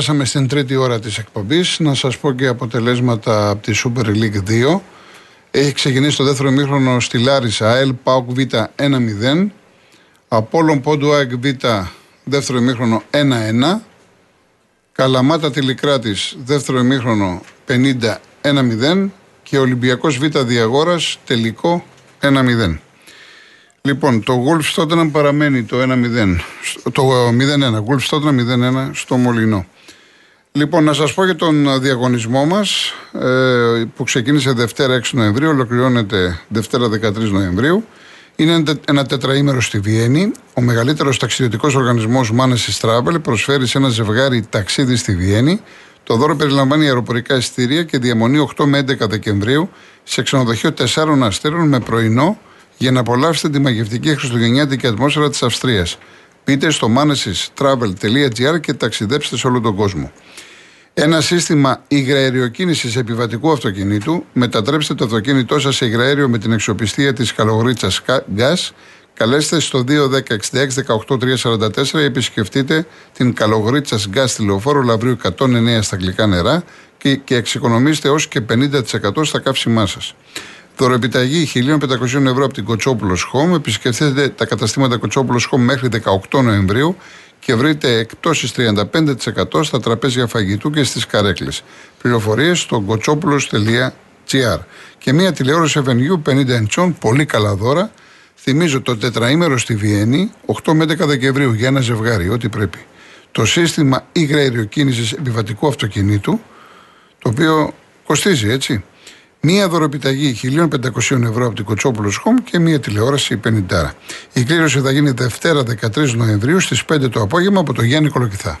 Λοιπόν, περάσαμε στην τρίτη ώρα της εκπομπής. Να σας πω και αποτελέσματα από τη Super League 2. Έχει ξεκινήσει το δεύτερο μήχρονο στη Λάρισα, ΑΕΛ ΠΑΟΚ Β 1-0. Απόλλων Πόντου ΑΕΚ Β, δεύτερο ημίχρονο 1-1. Καλαμάτα Τηλικράτης, δεύτερο ημίχρονο 50-1-0. Και Ολυμπιακός Β Διαγόρας, τελικό 1-0. Λοιπόν, το Wolves Tottenham παραμένει το 1-0. Το 0-1. Wolves Tottenham 0-1 στο Μολυνό. Λοιπόν, να σας πω για τον διαγωνισμό μας ε, που ξεκίνησε Δευτέρα 6 Νοεμβρίου, ολοκληρώνεται Δευτέρα 13 Νοεμβρίου. Είναι ένα τετραήμερο στη Βιέννη. Ο μεγαλύτερος ταξιδιωτικός οργανισμός Manesis Travel προσφέρει σε ένα ζευγάρι ταξίδι στη Βιέννη. Το δώρο περιλαμβάνει αεροπορικά εισιτήρια και διαμονή 8 με 11 Δεκεμβρίου σε ξενοδοχείο 4 αστέρων με πρωινό για να απολαύσετε τη μαγευτική χριστουγεννιάτικη ατμόσφαιρα της Αυστρίας. Μπείτε στο manesistravel.gr και ταξιδέψτε σε όλο τον κόσμο. Ένα σύστημα υγραεριοκίνησης επιβατικού αυτοκινήτου. Μετατρέψτε το αυτοκίνητό σας σε υγραέριο με την αξιοπιστία της καλογρίτσας Gas. Καλέστε στο 210-66-18-344 ή επισκεφτείτε την καλογρίτσα Gas στη λεωφόρο Λαβρίου 109 στα γλυκά νερά και, και εξοικονομήστε έως και 50% στα καύσιμά σας. Δωροεπιταγή 1.500 ευρώ από την Κοτσόπουλος Home. Επισκεφτείτε τα καταστήματα Κοτσόπουλος Home μέχρι 18 Νοεμβρίου και βρείτε εκπτώσεις 35% στα τραπέζια φαγητού και στις καρέκλες. Πληροφορίες στο κοτσόπουλο.gr. Και μια τηλεόραση Avenue 50 εντσών, πολύ καλά δώρα. Θυμίζω το τετραήμερο στη Βιέννη, 8 με 11 Δεκεμβρίου για ένα ζευγάρι, ό,τι πρέπει. Το σύστημα υγραεριοκίνηση επιβατικού αυτοκινήτου, το οποίο κοστίζει έτσι. Μία δωροπιταγή 1.500 ευρώ από την Κοτσόπουλος Home και μία τηλεόραση 50. Η κλήρωση θα γίνει Δευτέρα 13 Νοεμβρίου στις 5 το απόγευμα από το Γιάννη Κολοκυθά.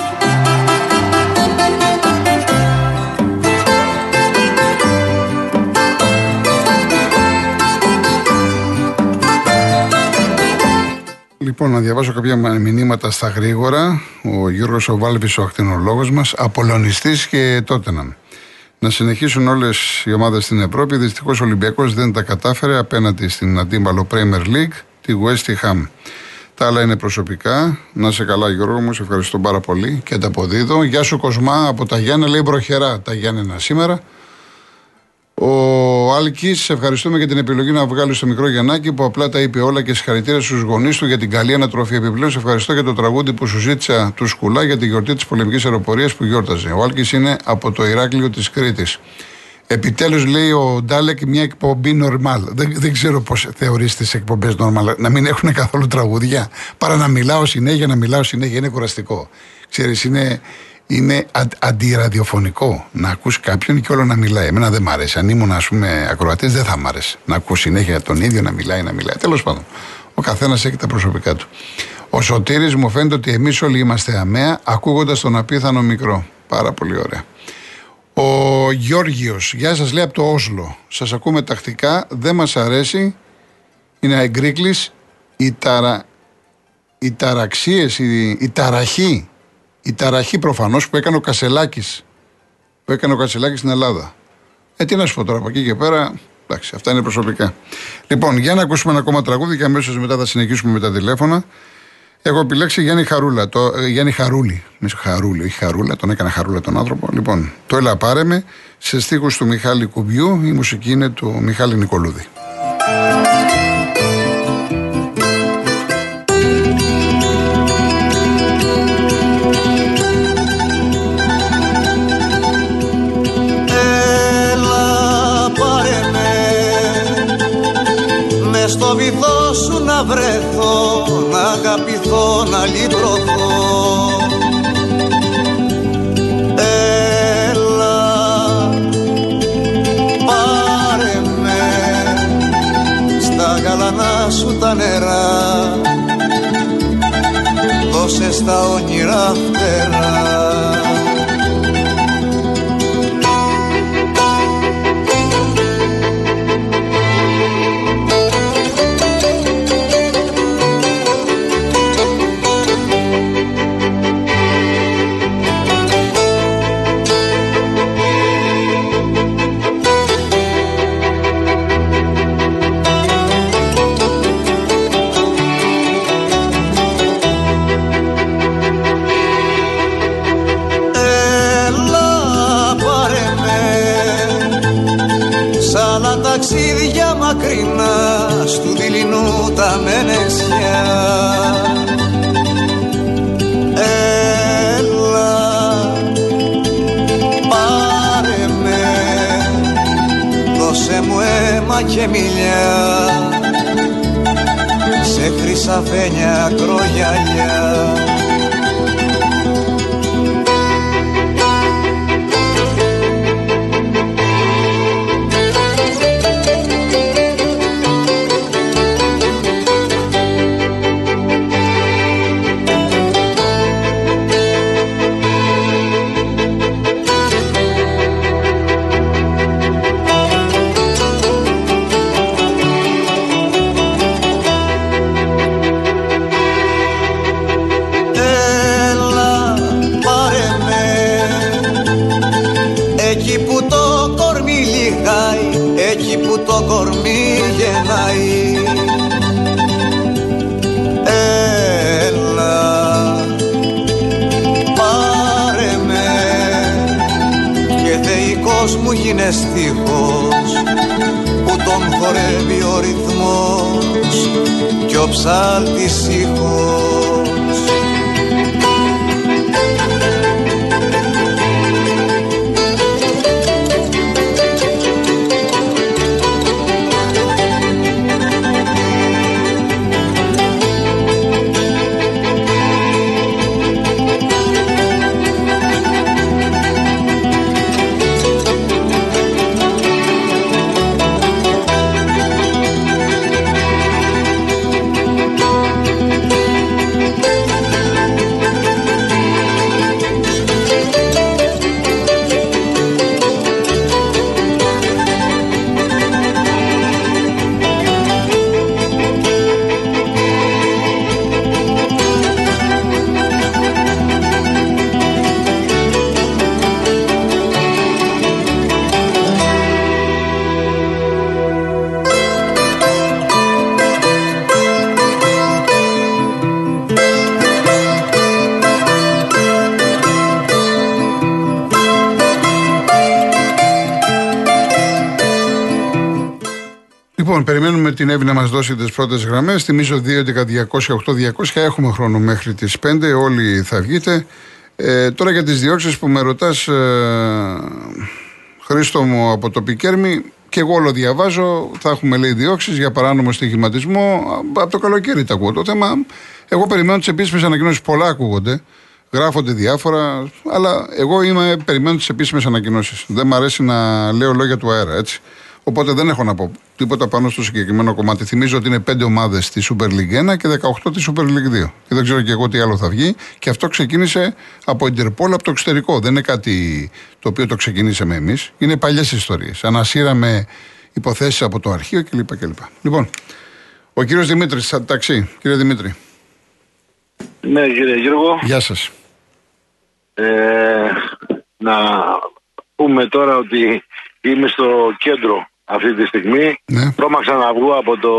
Λοιπόν, να διαβάσω κάποια μηνύματα στα γρήγορα. Ο Γιώργος Οβάλβη, ο ακτινολόγος μας, Απολωνιστής και τότε Να συνεχίσουν όλες οι ομάδες στην Ευρώπη. Δυστυχώς ο Ολυμπιακός δεν τα κατάφερε απέναντι στην αντίπαλο Premier League, τη West Ham. Τα άλλα είναι προσωπικά. Να σε καλά, Γιώργο μου, σε ευχαριστώ πάρα πολύ και τα αποδίδω. Γεια σου, Κοσμά, από τα Γιάννα, λέει προχερά τα Γιάννενα σήμερα. Ο Άλκη, ευχαριστούμε για την επιλογή να βγάλεις στο μικρό Γιαννάκη που απλά τα είπε όλα και συγχαρητήρια στους γονείς του για την καλή ανατροφή. Επιπλέον, σε ευχαριστώ για το τραγούδι που σου ζήτησα του Σκουλά για τη γιορτή της πολεμικής αεροπορίας που γιόρταζε. Ο Άλκης είναι από το Ηράκλειο της Κρήτης. Επιτέλους, λέει ο Ντάλεκ, μια εκπομπή νορμάλ. Δεν, δεν ξέρω πώς θεωρείς τις εκπομπές νορμάλ. Να μην έχουν καθόλου τραγούδια. Παρά να μιλάω συνέχεια, να μιλάω συνέχεια. Είναι κουραστικό. Ξέρεις, είναι, είναι αντιραδιοφωνικό να ακούς κάποιον και όλο να μιλάει. Εμένα δεν μ' αρέσει. Αν ήμουν, ας πούμε, ακροατής, δεν θα μ' άρεσε να ακούς συνέχεια τον ίδιο να μιλάει, να μιλάει. Τέλος πάντων, ο καθένας έχει τα προσωπικά του. Ο Σωτήρης μου φαίνεται ότι εμείς όλοι είμαστε αμαία ακούγοντας τον απίθανο μικρό. Πάρα πολύ ωραία. Ο Γιώργιος, γεια σας, λέει από το Όσλο. Σας ακούμε τακτικά, δεν μας αρέσει. Είναι αεγκρίκλης. Η, ταρα... οι ταραξίε, η... η ταραχή η ταραχή προφανώς που έκανε ο Κασελάκης. Που έκανε ο Κασελάκης στην Ελλάδα. Ε, τι να σου πω τώρα από εκεί και πέρα. Εντάξει, αυτά είναι προσωπικά. Λοιπόν, για να ακούσουμε ένα ακόμα τραγούδι και αμέσως μετά θα συνεχίσουμε με τα τηλέφωνα. Έχω επιλέξει Γιάννη Χαρούλα. Το, ε, Γιάννη Χαρούλη. Μισό Χαρούλη, όχι Χαρούλα, τον έκανα Χαρούλα τον άνθρωπο. Λοιπόν, το έλα πάρε με σε στίχους του Μιχάλη Κουμπιού. Η μουσική είναι του Μιχάλη Νικολούδη. Στο βυθό σου να βρεθώ να αγαπηθώ, να λυτρωθώ. Έλα πάρε με στα γαλανά σου τα νερά. Δώσε στα όνειρα φτερά μου γίνε στίχος Που τον χορεύει ο ρυθμός Κι ο ψάλτης ήχος Λοιπόν, περιμένουμε την Εύη να μας δώσει τις πρώτες γραμμές. Θυμίζω 2.11.208.200. Έχουμε χρόνο μέχρι τις 5. Όλοι θα βγείτε. Ε, τώρα για τις διώξεις που με ρωτάς, ε, Χρήστο μου από το Πικέρμι, και εγώ όλο διαβάζω. Θα έχουμε λέει διώξεις για παράνομο στοιχηματισμό. Από το καλοκαίρι τα ακούω το θέμα. Εγώ περιμένω τις επίσημες ανακοινώσεις. Πολλά ακούγονται. Γράφονται διάφορα. Αλλά εγώ είμαι, περιμένω τις επίσημες ανακοινώσεις. Δεν μου αρέσει να λέω λόγια του αέρα, έτσι. Οπότε δεν έχω να πω τίποτα πάνω στο συγκεκριμένο κομμάτι. Θυμίζω ότι είναι πέντε ομάδες στη Super League 1 και 18 τη Super League 2. Και δεν ξέρω και εγώ τι άλλο θα βγει. Και αυτό ξεκίνησε από Interpol από το εξωτερικό. Δεν είναι κάτι το οποίο το ξεκινήσαμε εμείς. Είναι παλιές ιστορίες. Ανασύραμε υποθέσεις από το αρχείο κλπ. κλπ. Λοιπόν, ο κύριος Δημήτρης, ταξί. Κύριε Δημήτρη. Ναι, κύριε Γιώργο. Γεια σας. Ε, να πούμε τώρα ότι είμαι στο κέντρο αυτή τη στιγμή. Ναι. Πρόμαξα να βγω από το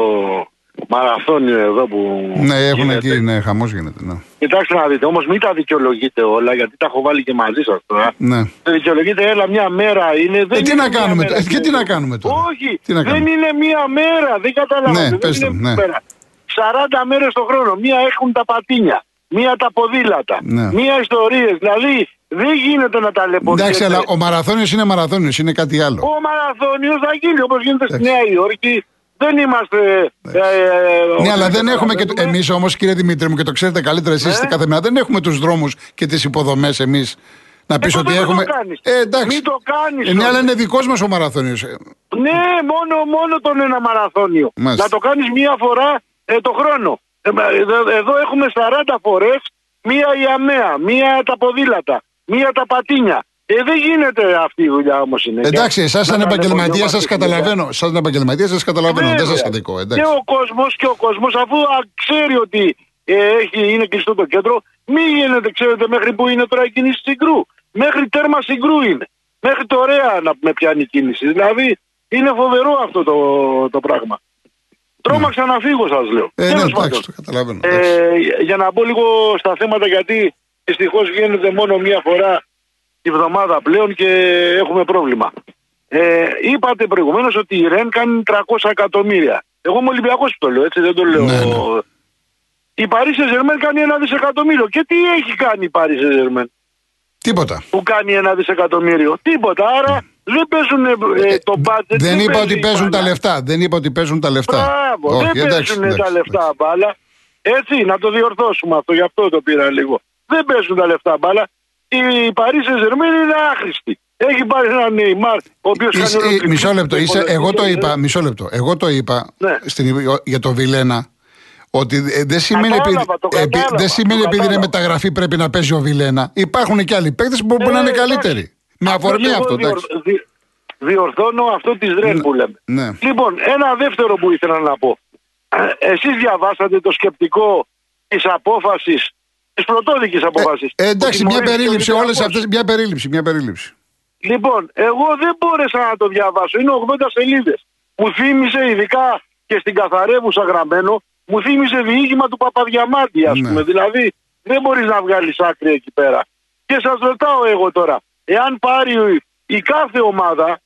μαραθώνιο εδώ που. Ναι, έχουν γίνεται. εκεί, ναι, χαμός γίνεται. Ναι. Κοιτάξτε να δείτε, όμως μην τα δικαιολογείτε όλα, γιατί τα έχω βάλει και μαζί σας τώρα. ναι. Δεν δικαιολογείτε, έλα μια μέρα είναι. Δεν Ε, τι είναι να μια κάνουμε μέρα, τώρα, και τι να κάνουμε τώρα; Όχι, Τι να δεν κάνουμε; είναι μια μέρα, δεν καταλαβαίνετε. Ναι, δεν πες είναι το, μια ναι. μέρα. 40 μέρες το χρόνο. Μία έχουν τα πατίνια, μία τα ποδήλατα, Ναι. μία ιστορίες. Δηλαδή δεν γίνεται να ταλαιπωρηθείτε. Εντάξει, αλλά ο μαραθώνιος είναι μαραθώνιος, είναι κάτι άλλο. Ο μαραθώνιος θα γίνει όπως γίνεται στη Εντάξει. Νέα Υόρκη. Δεν είμαστε. Ε, ε, Ναι, αλλά όσοι δεν έχουμε και. καταλαβαίνουμε. Εμείς όμως, κύριε Δημήτρη μου, και το ξέρετε καλύτερα εσείς Ναι. κάθε μέρα, δεν έχουμε τους δρόμους και τις υποδομές εμείς. Να πεις Ε, ότι τότε μην έχουμε. το κάνεις. Ε, εντάξει. Μην το κάνεις Ε, ναι, τότε. αλλά είναι δικός μας ο μαραθώνιος. Ναι, μόνο, μόνο τον ένα μαραθώνιο. Μάλιστα. Να το κάνεις μία φορά ε, το χρόνο. Ε, μα, εδώ, εδώ έχουμε 40 φορές μία η αμαία, μία τα ποδήλατα, μία τα πατίνια. Ε, δεν γίνεται αυτή η δουλειά όμως είναι. Εντάξει, εσάς Να σαν επαγγελματία σας ταλαιπωριόμαστε στην καταλαβαίνω. Σαν επαγγελματία σας καταλαβαίνω. Δεν Βέβαια. σα αδικό. Και Εντάξει. ο κόσμος και ο κόσμος, αφού α, ξέρει ότι ε, έχει, είναι κλειστό το κέντρο, μην γίνεται, ξέρετε, μέχρι που είναι τώρα η κίνηση συγκρού. Μέχρι τέρμα συγκρού είναι. Μέχρι το ωραία να με πιάνει η κίνηση. Δηλαδή είναι φοβερό αυτό το, το πράγμα. Τρώμαξα να φύγω, σας λέω. Ε, ναι, Τέλος εντάξει, πάντων. το καταλαβαίνω. εντάξει. Ε, για να μπω λίγο στα θέματα, γιατί δυστυχώς γίνεται μόνο μία φορά τη βδομάδα πλέον και έχουμε πρόβλημα. Ε, είπατε προηγουμένως ότι η ΡΕΝ κάνει 300 εκατομμύρια. Εγώ είμαι Ολυμπιακός που το λέω, έτσι δεν το λέω. Ναι, ναι. Η Paris Saint-Germain κάνει ένα δισεκατομμύριο. Και τι έχει κάνει η Paris Saint-Germain; Τίποτα. που κάνει ένα δισεκατομμύριο. Τίποτα. Άρα δεν παίζουν ε, το budget. Δεν είπα παίζει ότι η παίζουν τα μπάλα. λεφτά. Δεν είπα ότι παίζουν τα λεφτά. Μπράβο, Όχι, δεν εντάξει, παίζουν εντάξει, τα λεφτά μπάλα. Έτσι, να το διορθώσουμε αυτό, γι' αυτό το πήρα λίγο. Δεν παίζουν τα λεφτά μπάλα. Η Paris Saint-Germain είναι άχρηστη. Έχει πάρει έναν Neymar, ο οποίος Είσαι- ε, μισό λεπτό. Είσαι, εγώ το είπα, μισό λεπτό. Εγώ το είπα Ναι. στην, για το Βιλένα ότι ε, δεν σημαίνει, Κατάλαβα, επειδή, το επει- κατάλαβα, δεν το σημαίνει επειδή είναι κατάλαβα. μεταγραφή πρέπει να παίζει ο Βιλένα. Υπάρχουν και άλλοι παίκτες που μπορούν Ε, να είναι εντάξει. καλύτεροι. Με αφορμή εγώ αυτό. διορ- εντάξει. δι- διορθώνω αυτό της ΔΡΕΝ που λέμε. Ναι. Λοιπόν, ένα δεύτερο που ήθελα να πω. Ε, Εσείς διαβάσατε το σκεπτικό της απόφασης, της πρωτόδικης απόφασης. Ε, εντάξει, που μια τιμωρήθηκε ο περίληψη. Όλες Ολυμπιακός. αυτές. Μια περίληψη. Μια περίληψη. Λοιπόν, εγώ δεν μπόρεσα να το διαβάσω. Είναι 80 σελίδες. Μου θύμισε ειδικά και στην καθαρεύουσα γραμμένο, μου θύμισε διήγημα του Παπαδιαμάντη, ας Ναι. πούμε. Δηλαδή, δεν μπορείς να βγάλεις άκρη εκεί πέρα. Και σας ρωτάω εγώ τώρα, εάν πάρει η κάθε ομάδα,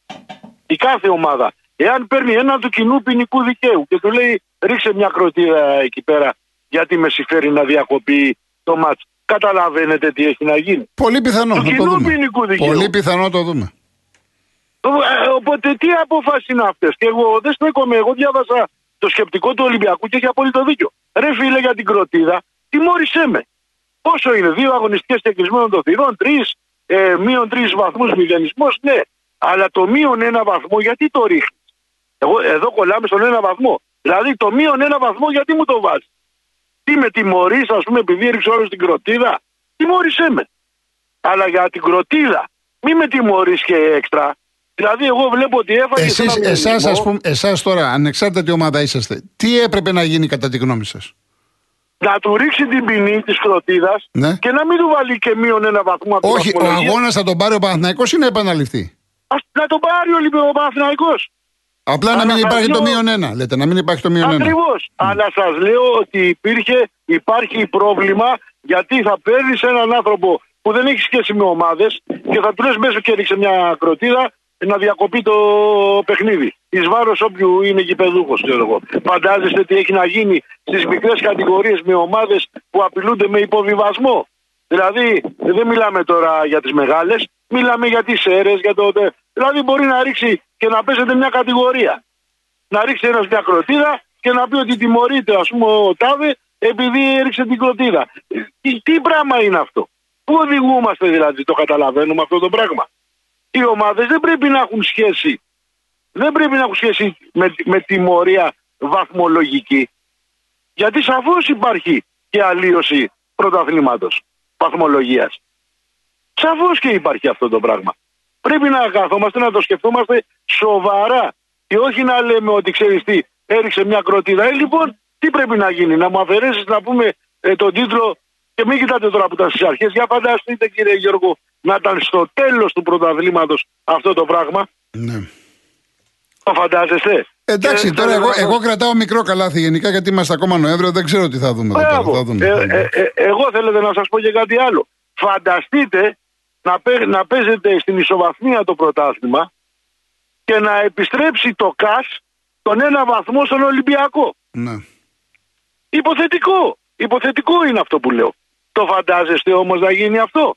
η κάθε ομάδα, εάν παίρνει ένα του κοινού ποινικού δικαίου και του λέει ρίξε μια κροτίδα εκεί πέρα, γιατί με συμφέρει να διακοπεί το μάτς. Καταλαβαίνετε τι έχει να γίνει. Πολύ πιθανό Του να το κοινού δούμε. ποινικού δικαίου. Πολύ πιθανό να το δούμε. Ε, Οπότε τι αποφάσει είναι αυτές; Και εγώ δεν στέκομαι. Εγώ διάβασα το σκεπτικό του Ολυμπιακού και έχει απόλυτο δίκιο. Ρε φίλε για την κροτίδα, τιμώρησέ με. Πόσο είναι, δύο αγωνιστικές και κλεισμένων των θυρών, τρεις, ε, μείον τρεις βαθμούς μηδενισμός, ναι. Αλλά το μείον ένα βαθμό γιατί το ρίχνεις; Εγώ εδώ κολλάμε στον ένα βαθμό. Δηλαδή το μείον ένα βαθμό γιατί μου το βάζεις; Τι με τιμωρείς, ας πούμε, επειδή έριξε όλο την κροτίδα; Τιμώρησέ με. Αλλά για την κροτίδα, μη με τιμωρείς και έξτρα. Δηλαδή, εγώ βλέπω ότι έφαγες. Εσείς, εσάς, ας πούμε, εσάς τώρα, ανεξάρτητα τι ομάδα είσαστε, τι έπρεπε να γίνει κατά τη γνώμη σας; Να του ρίξει την ποινή της κροτίδα Ναι. και να μην του βάλει και μείον ένα βαθμό από την Όχι, ο βαθμολογία. αγώνας θα τον πάρει ο Παναθηναϊκός ή να επαναληφθεί; Ας- Να τον πάρει ο Ολυμπιακό Παναθηναϊκός. Απλά να Αλλά μην θα υπάρχει το λέω- μείον ένα. Λέτε, να μην υπάρχει το μείον ένα. Ακριβώς. Αλλά σας λέω ότι υπήρχε, υπάρχει πρόβλημα γιατί θα παίρνεις έναν άνθρωπο που δεν έχει σχέση με ομάδες και θα του λες μέσα και ρίξε μια κροτίδα να διακοπεί το παιχνίδι. Εις βάρος όποιου είναι γηπεδούχος, ξέρω εγώ. Φαντάζεστε τι έχει να γίνει στις μικρές κατηγορίες με ομάδες που απειλούνται με υποβιβασμό. Δηλαδή, δεν μιλάμε τώρα για τις μεγάλες, μιλάμε για τις αίρε, για το. Δηλαδή, μπορεί να ρίξει και να παίζεται μια κατηγορία να ρίξει ένας μια κροτίδα και να πει ότι τιμωρείται, ας πούμε, ο Τάδε επειδή έριξε την κροτίδα. Ε, Τι, τι πράγμα είναι αυτό; Πού οδηγούμαστε δηλαδή, το καταλαβαίνουμε αυτό το πράγμα; Οι ομάδες δεν πρέπει να έχουν σχέση. Δεν πρέπει να έχουν σχέση με, με τιμωρία βαθμολογική. Γιατί σαφώς υπάρχει και αλλίωση πρωταθλήματος βαθμολογίας. Σαφώς και υπάρχει αυτό το πράγμα. Πρέπει να καθόμαστε να το σκεφτόμαστε σοβαρά και όχι να λέμε ότι ξέρεις τι, έριξε μια κροτίδα. Ε, λοιπόν, τι πρέπει να γίνει, να μου αφαιρέσεις να πούμε ε, τον τίτλο και μην κοιτάτε τώρα που ήταν στις αρχές. Για φανταστείτε, κύριε Γιώργο, να ήταν στο τέλος του πρωταθλήματος αυτό το πράγμα. Ναι. Το φαντάζεστε; Εντάξει, Και τώρα θέλω εγώ, να- εγώ κρατάω μικρό καλάθι γενικά γιατί είμαστε ακόμα Νοέμβριο. Δεν ξέρω τι θα δούμε. εδώ πέρα. Μπράβο. Θα δούμε. Ε, θα δούμε. ε, ε, εγώ θέλετε να σας πω και κάτι άλλο. Φανταστείτε να, παί- να παίζετε στην ισοβαθμία το πρωτάθλημα και να επιστρέψει το ΚΑΣ τον ένα βαθμό στον Ολυμπιακό. Ναι. Υποθετικό. Υποθετικό είναι αυτό που λέω. Το φαντάζεστε όμως να γίνει αυτό;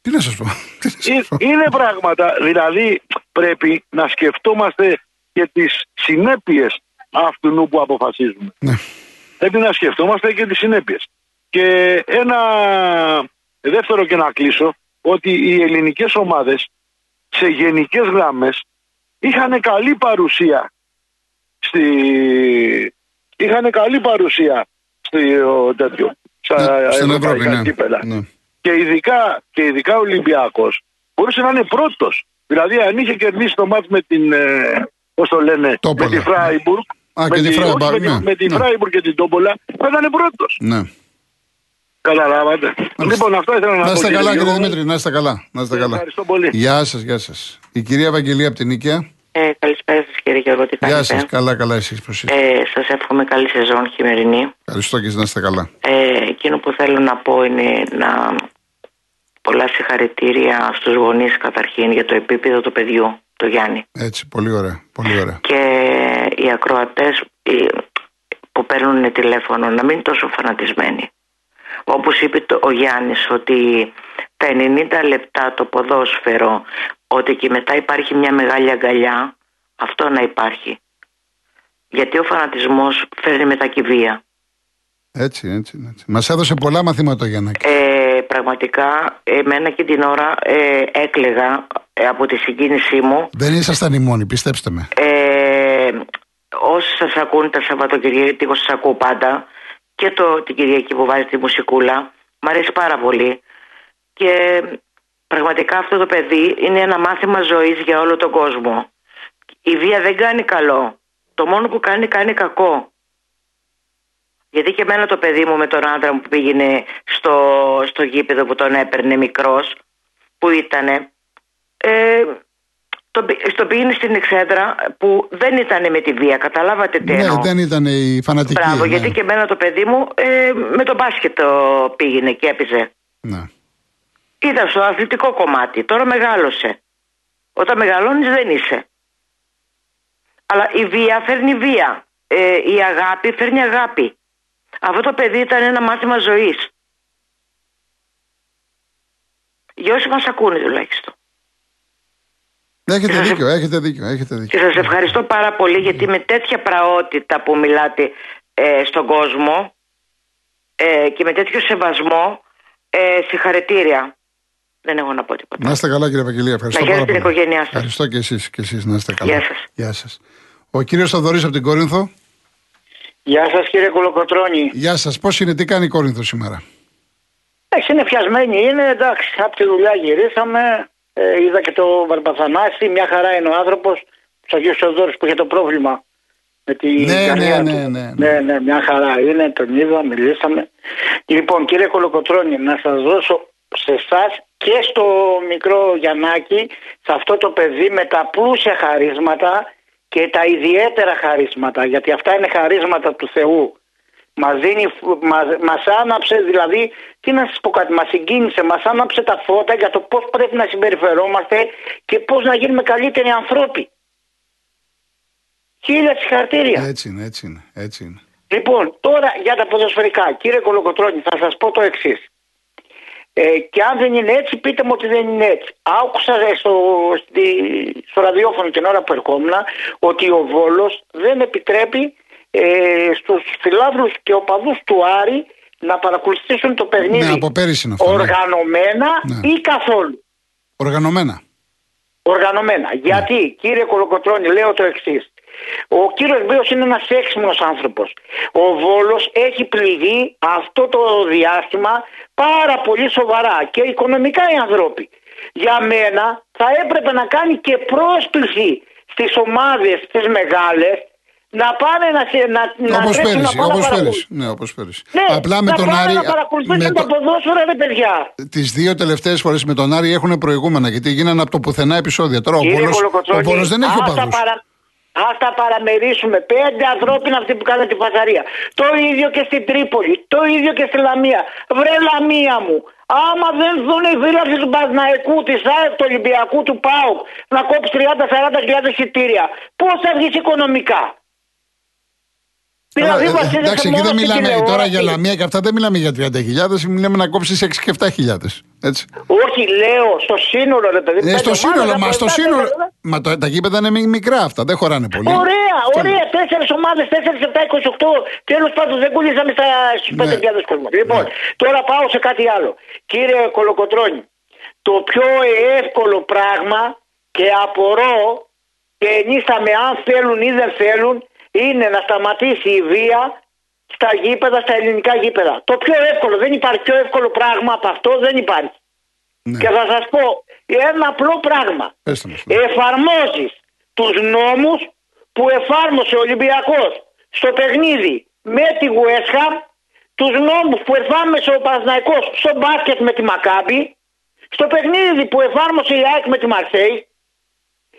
Τι να σας πω. Τι να σας Ε, πω. Είναι πράγματα, δηλαδή πρέπει να σκεφτόμαστε και τις συνέπειες αυτού που αποφασίζουμε. Ναι. Πρέπει να σκεφτόμαστε και τις συνέπειες. Και ένα δεύτερο και να κλείσω, ότι οι ελληνικές ομάδες σε γενικές γραμμές είχαν καλή παρουσία στη... είχαν καλή παρουσία στη, ο, τέτοιο, στα Ναι, Στην Ευρώπη, ευρωπαϊκά ναι. κύπελα. ναι. Και ειδικά, και ειδικά ο Ολυμπιακός μπορούσε να είναι πρώτος. Δηλαδή αν είχε κερδίσει το μάτς με την, ε, πώς το λένε, Τόπολα. με τη Φράιμπουργκ, Α, με και τη όχι, Φράιμπουργκ, με τη- ναι, με τη ναι. Φράιμπουργκ και την Τόπολα, θα ήταν πρώτος. ναι. Καταλάβατε. Λοιπόν, αυτό ήθελα να, Να πω. είστε καλά, κύριε Γιώργο. Δημήτρη, να είστε καλά. Να είστε καλά. Ευχαριστώ πολύ. Γεια σας, γεια σας. Η κυρία Ευαγγελία από την Νίκαια. Ε, καλησπέρα σας κύριε Γιώργο, τι Γεια κάνετε. σας, καλά, καλά, εσείς πώς είστε; Ε, σας εύχομαι καλή σεζόν χειμερινή. Ευχαριστώ και εσείς να είστε καλά. Ε, εκείνο που θέλω να πω είναι να πολλά συγχαρητήρια στους γονείς καταρχήν για το επίπεδο του παιδιού, το Γιάννη. Έτσι, πολύ ωραία. Πολύ ωραία. Και οι ακροατές οι- που παίρνουν τηλέφωνο να μην είναι τόσο φανατισμένοι. Όπως είπε το, ο Γιάννης ότι τα 90 λεπτά το ποδόσφαιρο ότι και μετά υπάρχει μια μεγάλη αγκαλιά αυτό να υπάρχει. Γιατί ο φανατισμός φέρνει μετά και βία. Έτσι, έτσι. έτσι. Μας έδωσε πολλά μαθήματα ο Γιαννάκη. Ε, πραγματικά εμένα και την ώρα ε, έκλεγα ε, από τη συγκίνησή μου Δεν ήσασταν οι μόνοι, πιστέψτε με. ε, όσοι σας ακούν τα Σαββατοκυριακή, εγώ σας ακούω πάντα και το, την Κυριακή που βάζει τη μουσικούλα μ' αρέσει πάρα πολύ. Και πραγματικά αυτό το παιδί είναι ένα μάθημα ζωής για όλο τον κόσμο. Η βία δεν κάνει καλό. Το μόνο που κάνει κάνει κακό. Γιατί και εμένα το παιδί μου με τον άντρα μου που πήγαινε στο, στο γήπεδο που τον έπαιρνε μικρός που ήτανε ε, τον, πη- στον πήγαινε στην εξέδρα που δεν ήταν με τη βία. Καταλάβατε τι Ναι, εννοώ. δεν ήταν η φανατική. Μπράβο, ναι. γιατί και εμένα το παιδί μου ε, με τον μπάσκετ το πήγαινε και έπαιζε. Ναι. Ήταν στο αθλητικό κομμάτι. Τώρα μεγάλωσε. Όταν μεγαλώνεις δεν είσαι. Αλλά η βία φέρνει βία. Ε, η αγάπη φέρνει αγάπη. Αυτό το παιδί ήταν ένα μάθημα ζωής. Για όσοι μας ακούνε τουλάχιστον. Έχετε σας- δίκιο, έχετε δίκιο, έχετε Και δίκιο. σας ευχαριστώ πάρα πολύ γιατί με τέτοια πραότητα που μιλάτε ε, στον κόσμο ε, και με τέτοιο σεβασμό ε, συγχαρητήρια. Δεν έχω να πω τίποτα. Να είστε καλά, κύριε Βαγγελία. Ευχαριστώ Να πάρα χαίρετε πολύ. την οικογένειά σας. Ευχαριστώ και εσείς και εσείς, να είστε καλά. Γεια σας. Γεια σας. Ο κύριος Θοδωρής από την Κόρινθο. Γεια σας κύριε Κολοκοτρώνη. Γεια σας. Πώς είναι, τι κάνει η Κόρινθο σήμερα; Εντάξει είναι πιασμένη, είναι εντάξει. Από τη δουλειά γυρίσαμε. Ε, είδα και το Βαρπαθανάση, μια χαρά είναι ο άνθρωπος τους Αγίους Θεοδόρους που είχε το πρόβλημα με τη Ναι, καρδιά ναι, του. ναι, ναι, ναι, ναι, μια χαρά είναι, τον είδα, μιλήσαμε. Λοιπόν, κύριε Κολοκοτρώνη, να σας δώσω σε εσάς και στο μικρό Γιαννάκη, σε αυτό το παιδί με τα πλούσια χαρίσματα και τα ιδιαίτερα χαρίσματα, γιατί αυτά είναι χαρίσματα του Θεού. Μα δίνει, μας, μας άναψε δηλαδή, τι να σας πω κάτι, μας συγκίνησε, μας άναψε τα φώτα για το πώς πρέπει να συμπεριφερόμαστε και πώς να γίνουμε καλύτεροι ανθρώποι. Χίλια συγχαρητήρια. Έτσι είναι, έτσι είναι. Έτσι είναι. Λοιπόν, τώρα για τα ποδοσφαιρικά. Κύριε Κολοκοτρώνη, θα σας πω το εξής. Ε, και αν δεν είναι έτσι, πείτε μου ότι δεν είναι έτσι. Άκουσα ε, στο, στη, στο ραδιόφωνο την ώρα που ερχόμουν ότι ο Βόλος δεν επιτρέπει ε, στους φιλάθλους και οπαδούς του Άρη να παρακολουθήσουν το παιχνίδι Ναι, από πέρυσι είναι αυτό. ναι. οργανωμένα Ναι. ή καθόλου. Οργανωμένα. Οργανωμένα. Γιατί, κύριε Κολοκοτρώνη, λέω το εξής. Ο κύριος Μπέος είναι ένας έξυπνος άνθρωπος. Ο Βόλος έχει πληγεί αυτό το διάστημα πάρα πολύ σοβαρά και οικονομικά οι ανθρώποι. Για μένα θα έπρεπε να κάνει και πρόσκληση στις ομάδες τις μεγάλες να πάνε να, σε- να, να Όπως τρέξουν πέρυσι. να πάνε να Όπως παρακολουθούν. πέρυσι. Ναι, όπως πέρυσι. Ναι, Απλά με να τον πάνε Άρη. να παρακολουθήσουν Με τα το, ποδόσφαιρα, ρε παιδιά. τις δύο τελευταίες φορές με τον Άρη έχουν προηγούμενα γιατί γίνανε από το πουθενά επεισόδια. Τώρα ο Κύριε Βόλος, ο Κολοκοτρώνη, Βόλος δεν έχει ας τα οπαδούς. παρα- Ας τα παραμερίσουμε. Πέντε ανθρώπινα αυτοί που κάνουν την φασαρία. Το ίδιο και στην Τρίπολη. Το ίδιο και στη Λαμία. Βρε Λαμία μου. Άμα δεν δουν οι φίλοι του Μπασναϊκού, της ΑΕΠ, του Ολυμπιακού, του ΠΑΟΚ να κόψει 30-40 χιλιάδες εισιτήρια, πώς θα βγεις οικονομικά; Καλά, Δηλαδή, ε, βασίζεσαι εντάξει, εκεί μόνο δεν στην μιλάμε τώρα τηλεόραση. για λαμία και αυτά δεν μιλάμε για 30.000, μιλάμε να κόψεις 6 και 7.000. Έτσι. Όχι, λέω στο σύνολο, ρε παιδί. Ε, πέντε στο ομάδες, σύνολο, από μα στο επτά, σύνολο. τέσσερα, Μα το, τα γήπεδα είναι μι- μικρά αυτά, δεν χωράνε πολύ. Ωραία, Αυτό ωραία. Τέσσερις ομάδες, 4, 7, 28. Τέλο πάντων δεν κολλήσαμε στα στου Ναι. 5.000 κόσμο. Λοιπόν, τώρα πάω σε κάτι άλλο. Κύριε Κολοκοτρώνη, το πιο εύκολο πράγμα και απορώ και ενίσταμε αν θέλουν ή δεν θέλουν είναι να σταματήσει η βία στα γήπεδα, στα ελληνικά γήπεδα. Το πιο εύκολο, δεν υπάρχει πιο εύκολο πράγμα από αυτό, δεν υπάρχει. Ναι. Και θα σας πω ένα απλό πράγμα Πες το μας. εφαρμόζεις τους νόμους που εφάρμοσε ο Ολυμπιακός στο παιχνίδι με τη West Ham, τους νόμους που εφάρμοσε ο Παναθηναϊκός στο μπάσκετ με τη Μακάμπη, στο παιχνίδι που εφάρμοσε η ΑΕΚ με τη Μαρσέη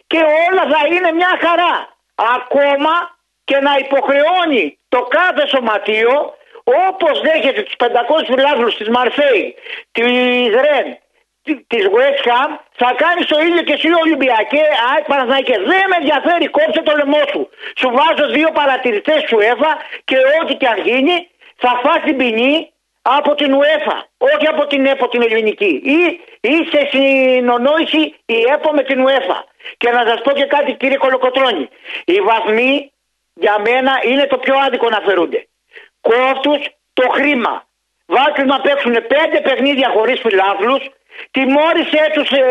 και όλα θα είναι μια χαρά. Ακόμα και να υποχρεώνει το κάθε σωματείο όπως δέχεται τους 500 φιλάθλους της Μαρσέη, της Ρεν τη West Ham θα κάνει το ίδιο και εσύ Ολυμπιακέ, ΑΕΚ Παναθηναϊκές. Δεν με ενδιαφέρει, κόψε το λαιμό σου. Σου βάζω δύο παρατηρητές σου ΕΦΑ και ό,τι και αν γίνει θα φας την ποινή από την ΟΕΦΑ, όχι από την ΕΠΟ την ελληνική. Ή, ή σε συνονόηση η ΕΠΟ με την ΟΕΦΑ. Και να σας πω και κάτι κύριε Κολοκοτρώνη. Οι βαθμοί για μένα είναι το πιο άδικο να φερούνται. Κόστους το χρήμα. Βάζουν να παίξουν πέντε παιχνίδια χωρίς φιλάθλους. Τιμώρησέ τους ε,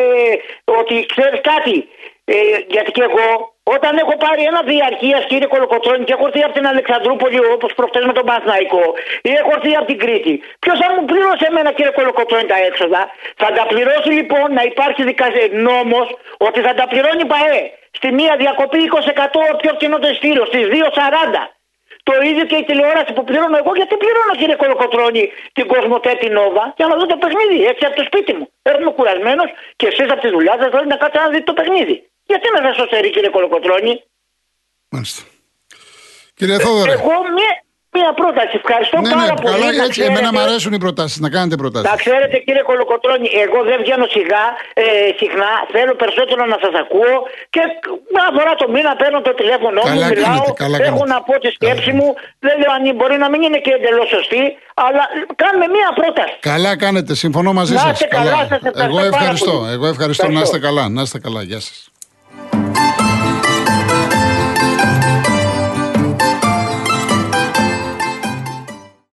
ότι ξέρεις κάτι. Ε, γιατί και εγώ όταν έχω πάρει ένα διαρκεία κύριε Κολοκοτρόνη και έχω έρθει από την Αλεξανδρούπολη όπως προχτές με τον Παναθναϊκό ή έχω έρθει από την Κρήτη, ποιος θα μου πλήρωσε εμένα κύριε Κολοκοτρόνη τα έξοδα; Θα τα πληρώσει λοιπόν να υπάρχει νόμος ότι θα τα πληρώνει η ΠαΕ. Στη μία διακοπή 20% πιο φθηνό το ειστήριο, στις 2,40. Το ίδιο και η τηλεόραση που πληρώνω εγώ, γιατί πληρώνω κύριε Κολοκοτρόνη την Κοσμοτέ την Νόβα για να δω το παιχνίδι έτσι από το σπίτι μου. Έρχομαι κουρασμένος και εσείς από τη δουλειά σας θέλετε να κάτσετε να δείτε το παιχνίδι. Γιατί να σα σωστερεί κύριε Κολοκοτρώνη; Μάλιστα. Κύριε Θόδωρε. Εγώ μία, μία πρόταση. Ευχαριστώ ναι, πάρα ναι, πολύ. Καλά, να έτσι, ξέρετε, εμένα μου αρέσουν οι προτάσεις. Να κάνετε προτάσεις. Να ξέρετε κύριε Κολοκοτρώνη, εγώ δεν βγαίνω σιγά, ε, συχνά. Θέλω περισσότερο να σας ακούω και μια φορά το μήνα παίρνω το τηλέφωνο μου, Καλά μιλάω, κάνετε, καλά έχω κάνετε. να πω τη σκέψη μου. Δεν λέω αν μπορεί να μην είναι και εντελώς σωστή, αλλά κάνουμε μία πρόταση. Καλά κάνετε, συμφωνώ μαζί Να σας. είστε καλά, σας ευχαριστώ Εγώ πάρα ευχαριστώ. πολύ. Εγώ ευχαριστώ. Να Ευχαριστώ. είστε καλά. Να είστε καλά. Γεια σας.